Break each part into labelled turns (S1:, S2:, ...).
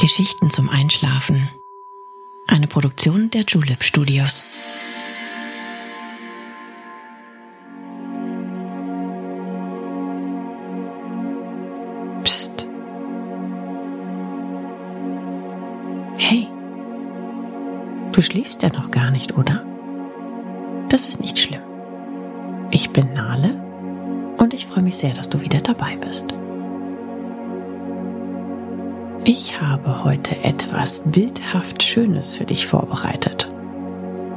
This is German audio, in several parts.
S1: Geschichten zum Einschlafen. Eine Produktion der Julep Studios. Psst. Hey. Du schläfst ja noch gar nicht, oder? Das ist nicht schlimm. Ich bin Nale und ich freue mich sehr, dass du wieder dabei bist. Ich habe heute etwas bildhaft Schönes für dich vorbereitet.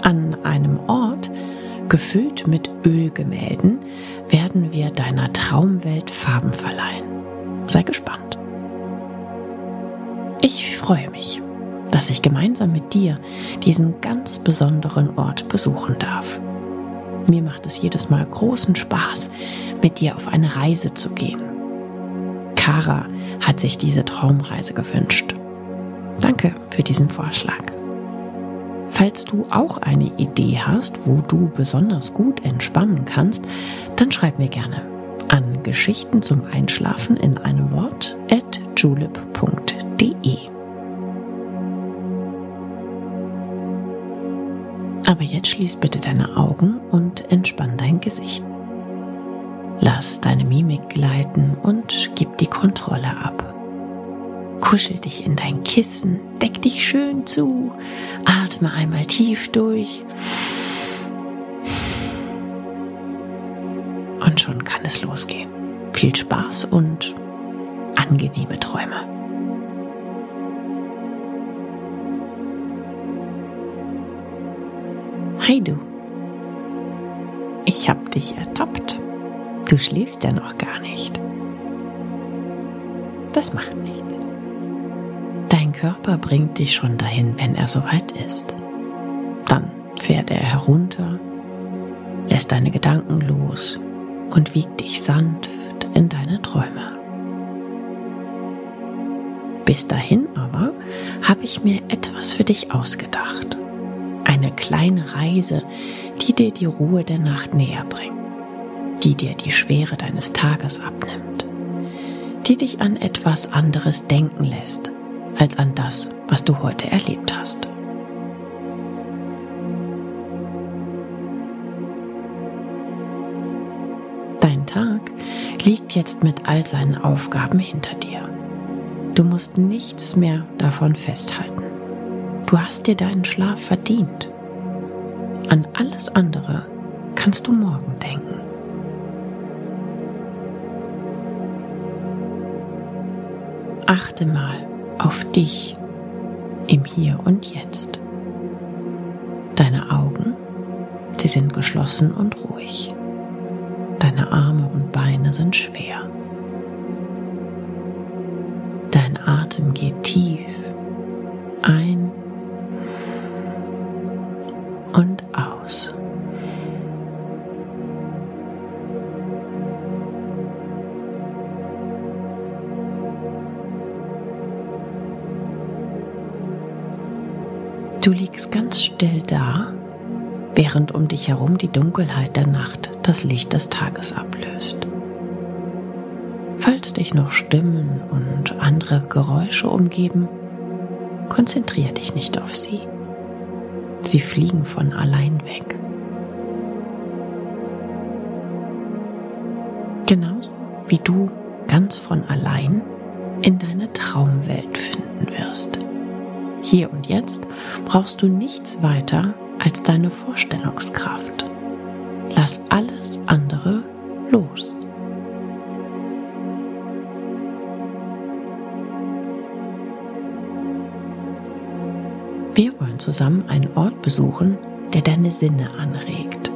S1: An einem Ort, gefüllt mit Ölgemälden, werden wir deiner Traumwelt Farben verleihen. Sei gespannt. Ich freue mich, dass ich gemeinsam mit dir diesen ganz besonderen Ort besuchen darf. Mir macht es jedes Mal großen Spaß, mit dir auf eine Reise zu gehen Kara hat sich diese Traumreise gewünscht. Danke für diesen Vorschlag. Falls du auch eine Idee hast, wo du besonders gut entspannen kannst, dann schreib mir gerne an Geschichten zum Einschlafen in einem Wort at julep.de. Aber jetzt schließ bitte deine Augen und entspann dein Gesicht. Lass deine Mimik gleiten und gib die Kontrolle ab. Kuschel dich in dein Kissen, deck dich schön zu, atme einmal tief durch. Und schon kann es losgehen. Viel Spaß und angenehme Träume. Hi du. Ich hab dich ertappt. Du schläfst ja noch gar nicht. Das macht nichts. Dein Körper bringt dich schon dahin, wenn er soweit ist. Dann fährt er herunter, lässt deine Gedanken los und wiegt dich sanft in deine Träume. Bis dahin aber habe ich mir etwas für dich ausgedacht. Eine kleine Reise, die dir die Ruhe der Nacht näher bringt die dir die Schwere deines Tages abnimmt, die dich an etwas anderes denken lässt als an das, was du heute erlebt hast. Dein Tag liegt jetzt mit all seinen Aufgaben hinter dir. Du musst nichts mehr davon festhalten. Du hast dir deinen Schlaf verdient. An alles andere kannst du morgen denken. Achte mal auf dich im Hier und Jetzt. Deine Augen, sie sind geschlossen und ruhig. Deine Arme und Beine sind schwer. Dein Atem geht tief ein still da, während um dich herum die Dunkelheit der Nacht das Licht des Tages ablöst. Falls dich noch Stimmen und andere Geräusche umgeben, konzentriere dich nicht auf sie. Sie fliegen von allein weg. Genauso wie du ganz von allein in deine Traumwelt finden wirst. Hier und jetzt brauchst du nichts weiter als deine Vorstellungskraft. Lass alles andere los. Wir wollen zusammen einen Ort besuchen, der deine Sinne anregt.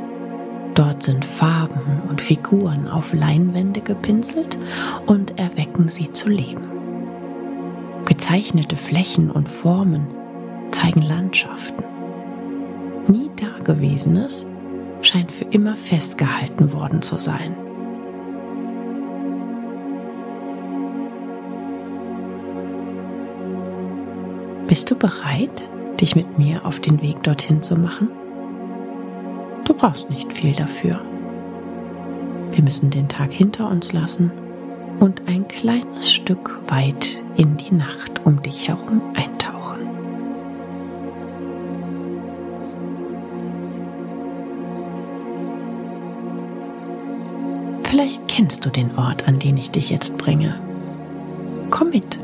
S1: Dort sind Farben und Figuren auf Leinwände gepinselt und erwecken sie zu Leben. Gezeichnete Flächen und Formen zeigen Landschaften. Nie Dagewesenes scheint für immer festgehalten worden zu sein. Bist du bereit, dich mit mir auf den Weg dorthin zu machen? Du brauchst nicht viel dafür. Wir müssen den Tag hinter uns lassen und ein kleines Stück weit in die Nacht um dich herum eintauchen. Vielleicht kennst du den Ort, an den ich dich jetzt bringe. Komm mit.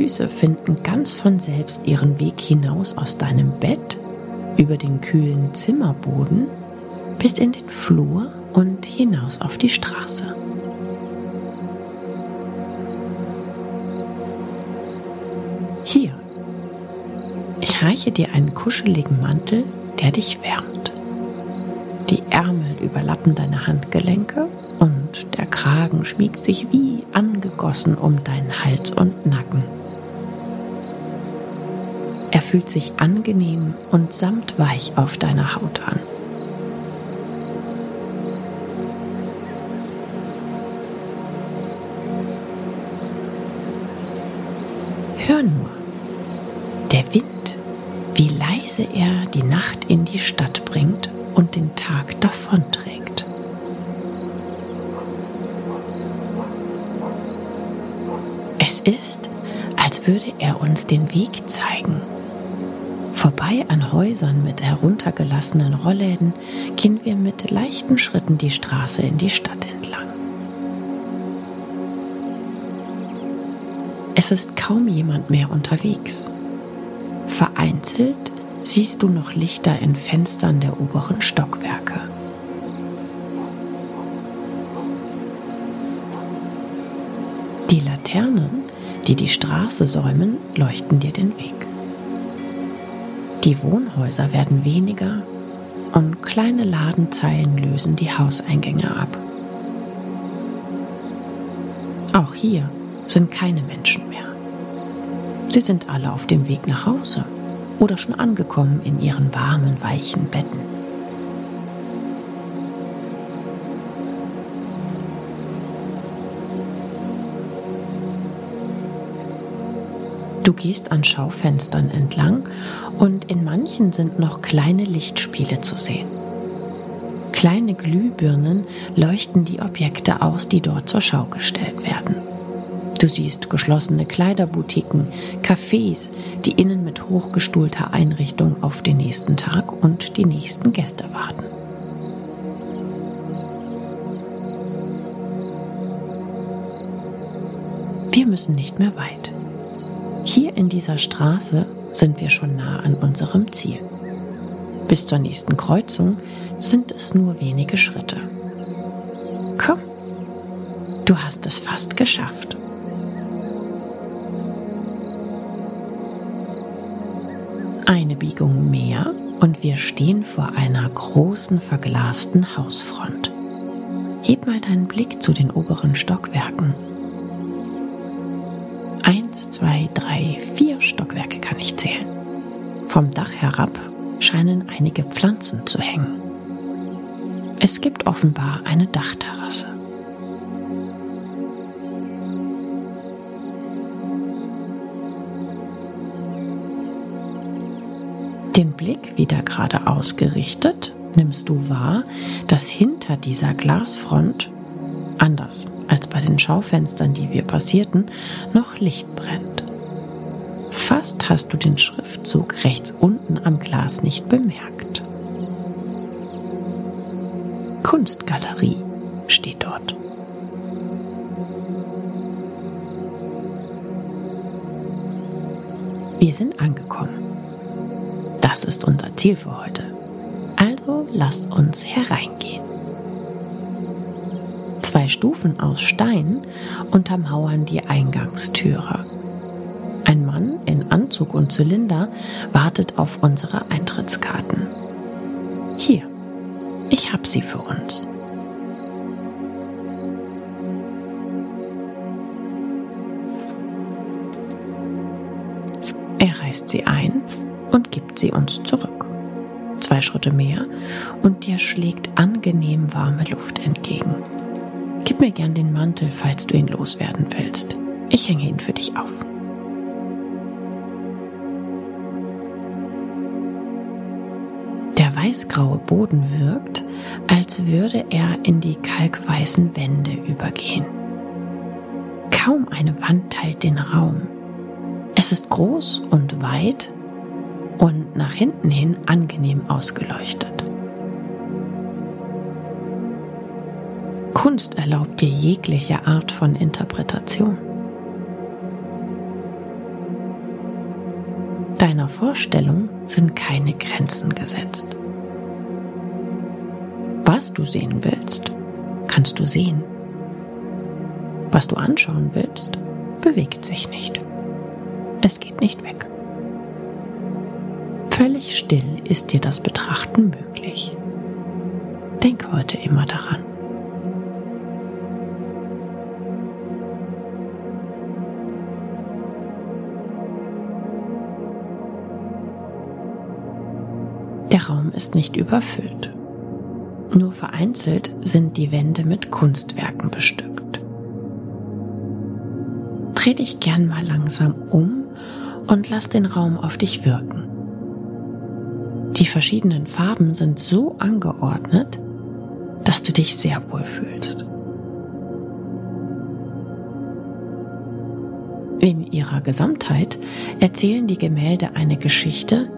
S1: Füße finden ganz von selbst ihren Weg hinaus aus deinem Bett, über den kühlen Zimmerboden bis in den Flur und hinaus auf die Straße. Hier, ich reiche dir einen kuscheligen Mantel, der dich wärmt. Die Ärmel überlappen deine Handgelenke und der Kragen schmiegt sich wie angegossen um deinen Hals und Nacken. Fühlt sich angenehm und samtweich auf deiner Haut an. Hör nur, der Wind, wie leise er die Nacht in die Stadt bringt und den Tag davonträgt. Es ist, als würde er uns den Weg zeigen. Vorbei an Häusern mit heruntergelassenen Rollläden gehen wir mit leichten Schritten die Straße in die Stadt entlang. Es ist kaum jemand mehr unterwegs. Vereinzelt siehst du noch Lichter in Fenstern der oberen Stockwerke. Die Laternen, die die Straße säumen, leuchten dir den Weg. Die Wohnhäuser werden weniger und kleine Ladenzeilen lösen die Hauseingänge ab. Auch hier sind keine Menschen mehr. Sie sind alle auf dem Weg nach Hause oder schon angekommen in ihren warmen, weichen Betten. Du gehst an Schaufenstern entlang und in manchen sind noch kleine Lichtspiele zu sehen. Kleine Glühbirnen leuchten die Objekte aus, die dort zur Schau gestellt werden. Du siehst geschlossene Kleiderboutiquen, Cafés, die innen mit hochgestuhlter Einrichtung auf den nächsten Tag und die nächsten Gäste warten. Wir müssen nicht mehr weit. Hier in dieser Straße sind wir schon nah an unserem Ziel. Bis zur nächsten Kreuzung sind es nur wenige Schritte. Komm, du hast es fast geschafft. Eine Biegung mehr und wir stehen vor einer großen verglasten Hausfront. Heb mal deinen Blick zu den oberen Stockwerken. Eins, zwei, drei, vier Stockwerke kann ich zählen. Vom Dach herab scheinen einige Pflanzen zu hängen. Es gibt offenbar eine Dachterrasse. Den Blick wieder gerade ausgerichtet, nimmst du wahr, dass hinter dieser Glasfront, anders als bei den Schaufenstern, die wir passierten, noch Licht brennt. Fast hast du den Schriftzug rechts unten am Glas nicht bemerkt. Kunstgalerie steht dort. Wir sind angekommen. Das ist unser Ziel für heute. Also lass uns hereingehen. Zwei Stufen aus Stein untermauern die Eingangstüre. Ein Mann in Anzug und Zylinder wartet auf unsere Eintrittskarten. Hier, ich habe sie für uns. Er reißt sie ein und gibt sie uns zurück. Zwei Schritte mehr und dir schlägt angenehm warme Luft entgegen. Mir gern den Mantel, falls du ihn loswerden willst. Ich hänge ihn für dich auf. Der weißgraue Boden wirkt, als würde er in die kalkweißen Wände übergehen. Kaum eine Wand teilt den Raum. Es ist groß und weit und nach hinten hin angenehm ausgeleuchtet. Kunst erlaubt dir jegliche Art von Interpretation. Deiner Vorstellung sind keine Grenzen gesetzt. Was du sehen willst, kannst du sehen. Was du anschauen willst, bewegt sich nicht. Es geht nicht weg. Völlig still ist dir das Betrachten möglich. Denk heute immer daran. Der Raum ist nicht überfüllt. Nur vereinzelt sind die Wände mit Kunstwerken bestückt. Dreh dich gern mal langsam um und lass den Raum auf dich wirken. Die verschiedenen Farben sind so angeordnet, dass du dich sehr wohl fühlst. In ihrer Gesamtheit erzählen die Gemälde eine Geschichte,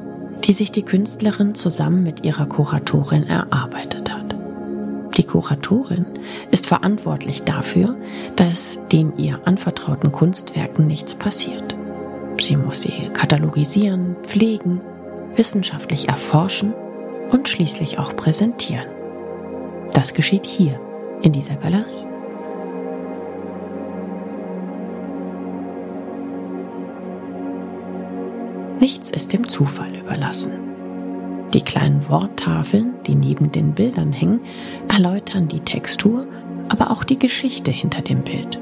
S1: die sich die Künstlerin zusammen mit ihrer Kuratorin erarbeitet hat. Die Kuratorin ist verantwortlich dafür, dass den ihr anvertrauten Kunstwerken nichts passiert. Sie muss sie katalogisieren, pflegen, wissenschaftlich erforschen und schließlich auch präsentieren. Das geschieht hier in dieser Galerie. Nichts ist dem Zufall überlassen. Die kleinen Worttafeln, die neben den Bildern hängen, erläutern die Textur, aber auch die Geschichte hinter dem Bild.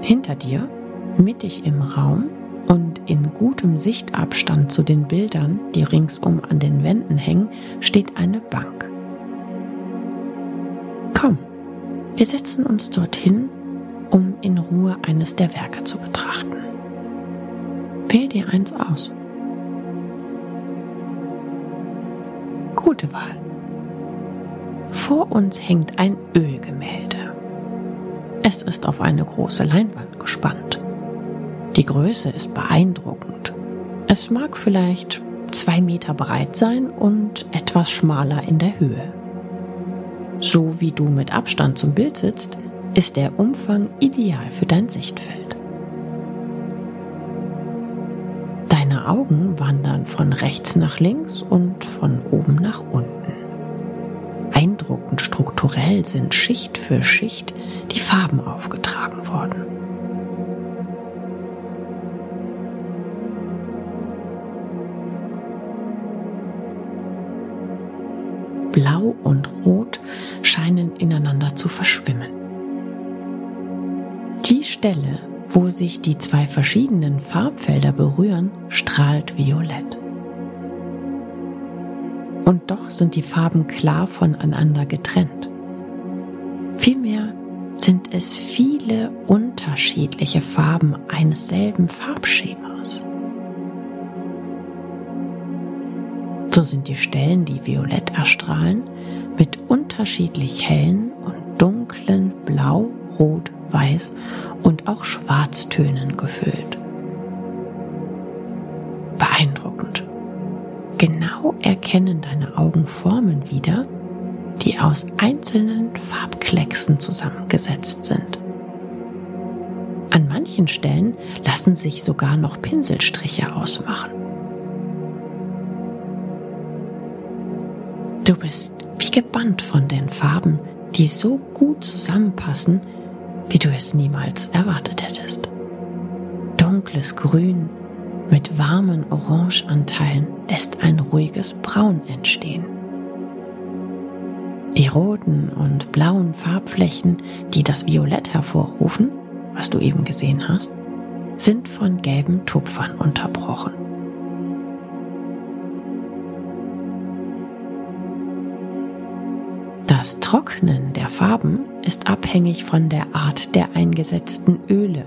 S1: Hinter dir, mittig im Raum und in gutem Sichtabstand zu den Bildern, die ringsum an den Wänden hängen, steht eine Bank. Komm, wir setzen uns dorthin um in Ruhe eines der Werke zu betrachten. Wähl dir eins aus. Gute Wahl. Vor uns hängt ein Ölgemälde. Es ist auf eine große Leinwand gespannt. Die Größe ist beeindruckend. Es mag vielleicht zwei Meter breit sein und etwas schmaler in der Höhe. So wie du mit Abstand zum Bild sitzt, ist der Umfang ideal für dein Sichtfeld. Deine Augen wandern von rechts nach links und von oben nach unten. Eindruckend strukturell sind Schicht für Schicht die Farben aufgetragen worden. Blau und Rot scheinen ineinander zu verschwimmen. Stelle, wo sich die zwei verschiedenen Farbfelder berühren, strahlt violett. Und doch sind die Farben klar voneinander getrennt. Vielmehr sind es viele unterschiedliche Farben eines selben Farbschemas. So sind die Stellen, die violett erstrahlen, mit unterschiedlich hellen und dunklen Blau, Weiß und auch Schwarztönen gefüllt. Beeindruckend. Genau erkennen deine Augen Formen wieder, die aus einzelnen Farbklecksen zusammengesetzt sind. An manchen Stellen lassen sich sogar noch Pinselstriche ausmachen. Du bist wie gebannt von den Farben, die so gut zusammenpassen, wie du es niemals erwartet hättest. Dunkles Grün mit warmen Orangeanteilen lässt ein ruhiges Braun entstehen. Die roten und blauen Farbflächen, die das Violett hervorrufen, was du eben gesehen hast, sind von gelben Tupfern unterbrochen. Das Trocknen der Farben ist abhängig von der Art der eingesetzten Öle,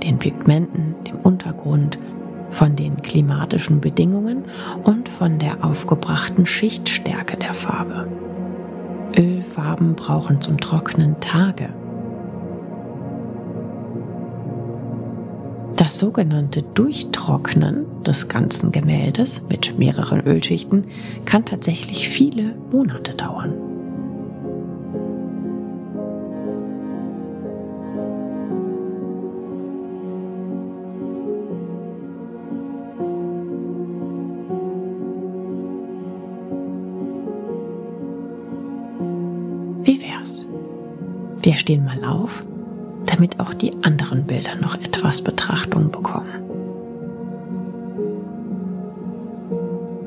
S1: den Pigmenten, dem Untergrund, von den klimatischen Bedingungen und von der aufgebrachten Schichtstärke der Farbe. Ölfarben brauchen zum Trocknen Tage. Das sogenannte Durchtrocknen des ganzen Gemäldes mit mehreren Ölschichten kann tatsächlich viele Monate dauern. Wir stehen mal auf, damit auch die anderen Bilder noch etwas Betrachtung bekommen.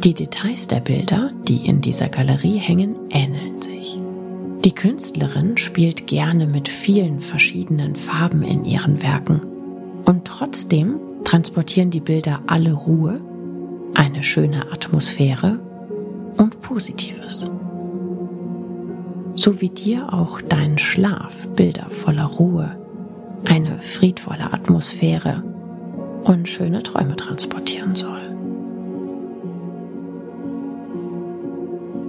S1: Die Details der Bilder, die in dieser Galerie hängen, ähneln sich. Die Künstlerin spielt gerne mit vielen verschiedenen Farben in ihren Werken und trotzdem transportieren die Bilder alle Ruhe, eine schöne Atmosphäre und Positives so wie dir auch dein Schlaf Bilder voller Ruhe, eine friedvolle Atmosphäre und schöne Träume transportieren soll.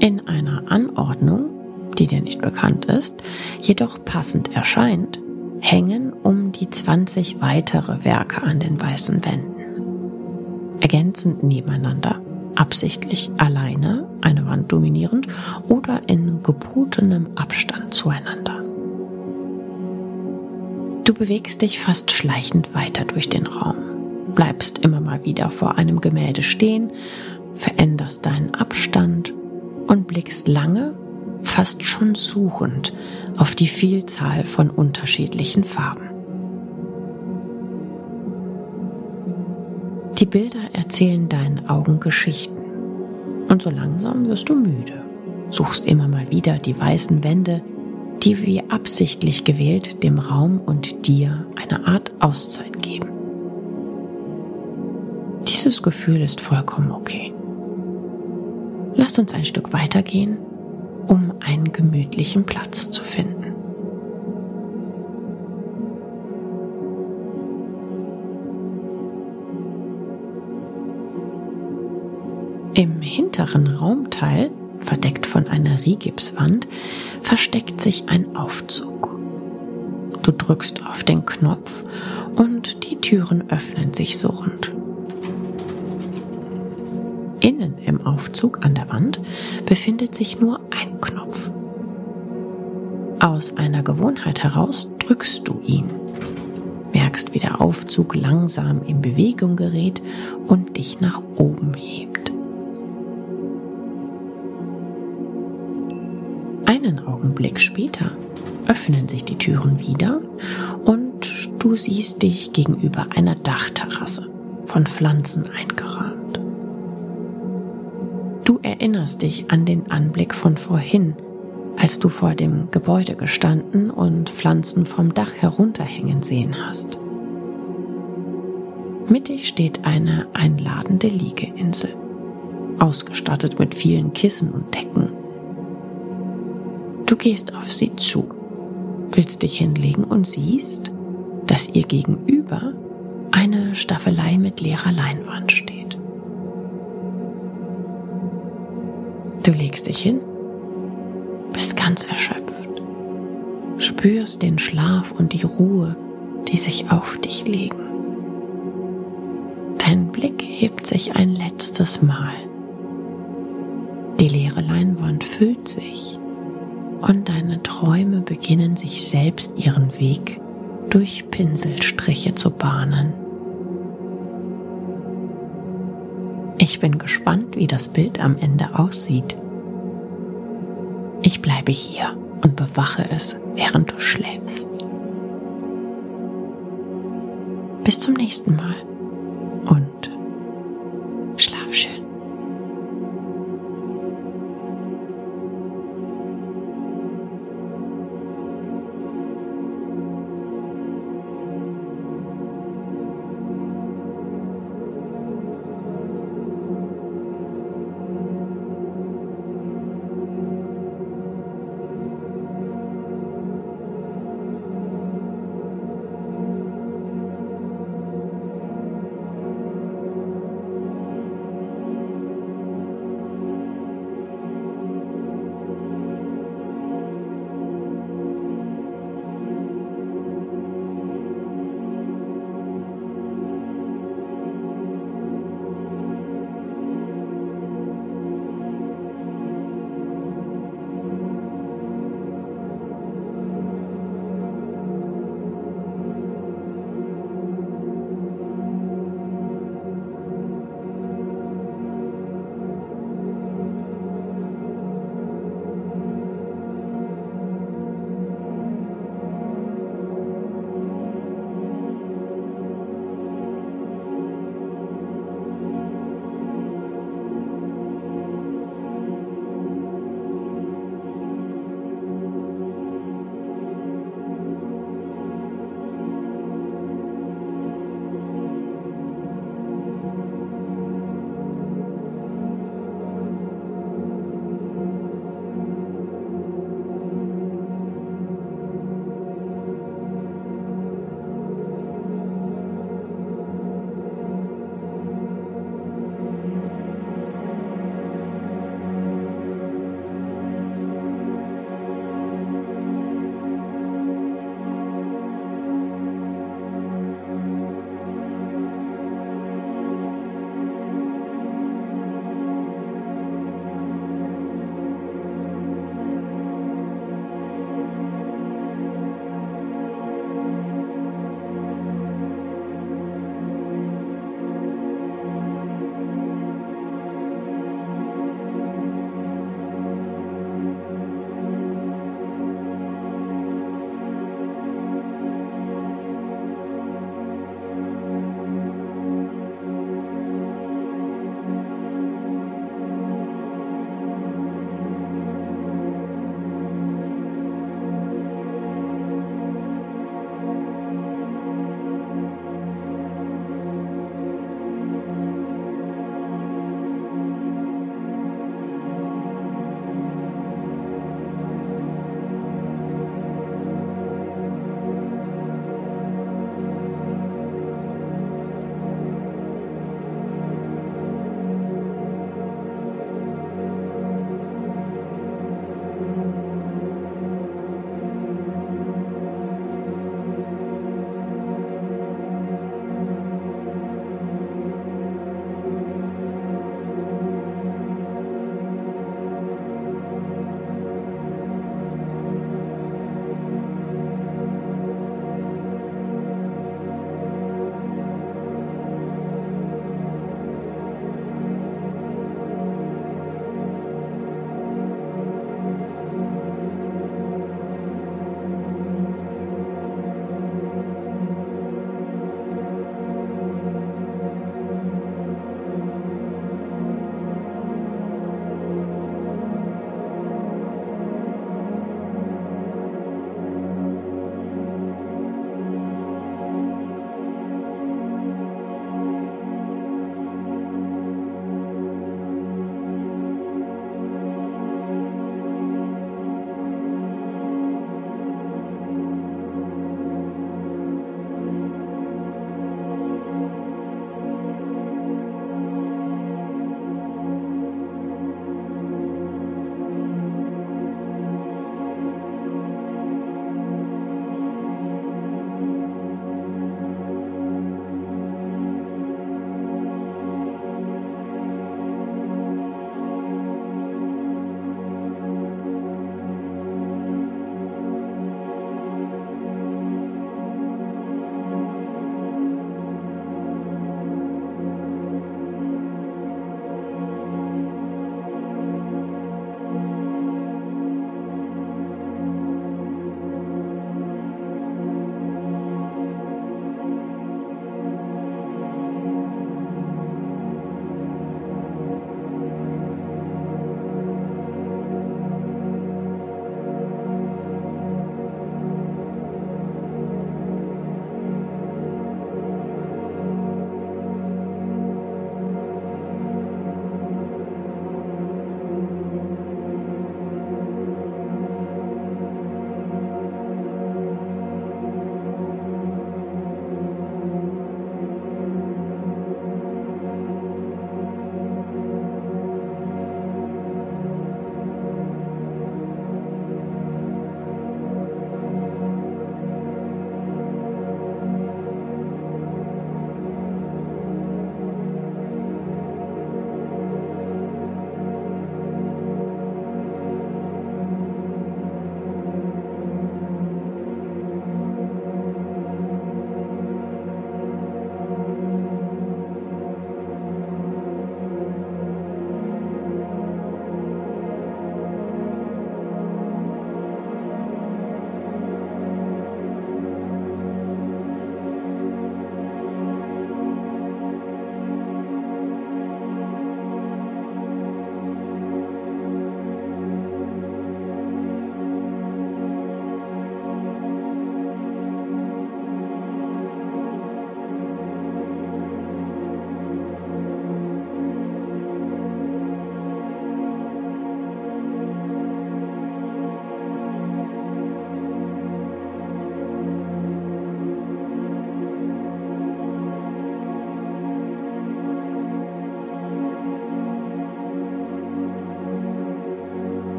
S1: In einer Anordnung, die dir nicht bekannt ist, jedoch passend erscheint, hängen um die 20 weitere Werke an den weißen Wänden. Ergänzend nebeneinander absichtlich alleine eine Wand dominierend oder in gebotenem Abstand zueinander. Du bewegst dich fast schleichend weiter durch den Raum, bleibst immer mal wieder vor einem Gemälde stehen, veränderst deinen Abstand und blickst lange, fast schon suchend auf die Vielzahl von unterschiedlichen Farben. Die Bilder erzählen deinen Augen Geschichten. Und so langsam wirst du müde, suchst immer mal wieder die weißen Wände, die wie absichtlich gewählt dem Raum und dir eine Art Auszeit geben. Dieses Gefühl ist vollkommen okay. Lass uns ein Stück weitergehen, um einen gemütlichen Platz zu finden. Hinteren Raumteil, verdeckt von einer Rigipswand, versteckt sich ein Aufzug. Du drückst auf den Knopf und die Türen öffnen sich surrend. Innen im Aufzug an der Wand befindet sich nur ein Knopf. Aus einer Gewohnheit heraus drückst du ihn, merkst, wie der Aufzug langsam in Bewegung gerät und dich nach oben hebt. Einen Augenblick später öffnen sich die Türen wieder und du siehst dich gegenüber einer Dachterrasse von Pflanzen eingerahmt. Du erinnerst dich an den Anblick von vorhin, als du vor dem Gebäude gestanden und Pflanzen vom Dach herunterhängen sehen hast. Mittig steht eine einladende Liegeinsel, ausgestattet mit vielen Kissen und Decken Du gehst auf sie zu, willst dich hinlegen und siehst, dass ihr gegenüber eine Staffelei mit leerer Leinwand steht. Du legst dich hin, bist ganz erschöpft, spürst den Schlaf und die Ruhe, die sich auf dich legen. Dein Blick hebt sich ein letztes Mal. Die leere Leinwand füllt sich und deine Träume beginnen sich selbst ihren Weg durch Pinselstriche zu bahnen. Ich bin gespannt, wie das Bild am Ende aussieht. Ich bleibe hier und bewache es, während du schläfst. Bis zum nächsten Mal.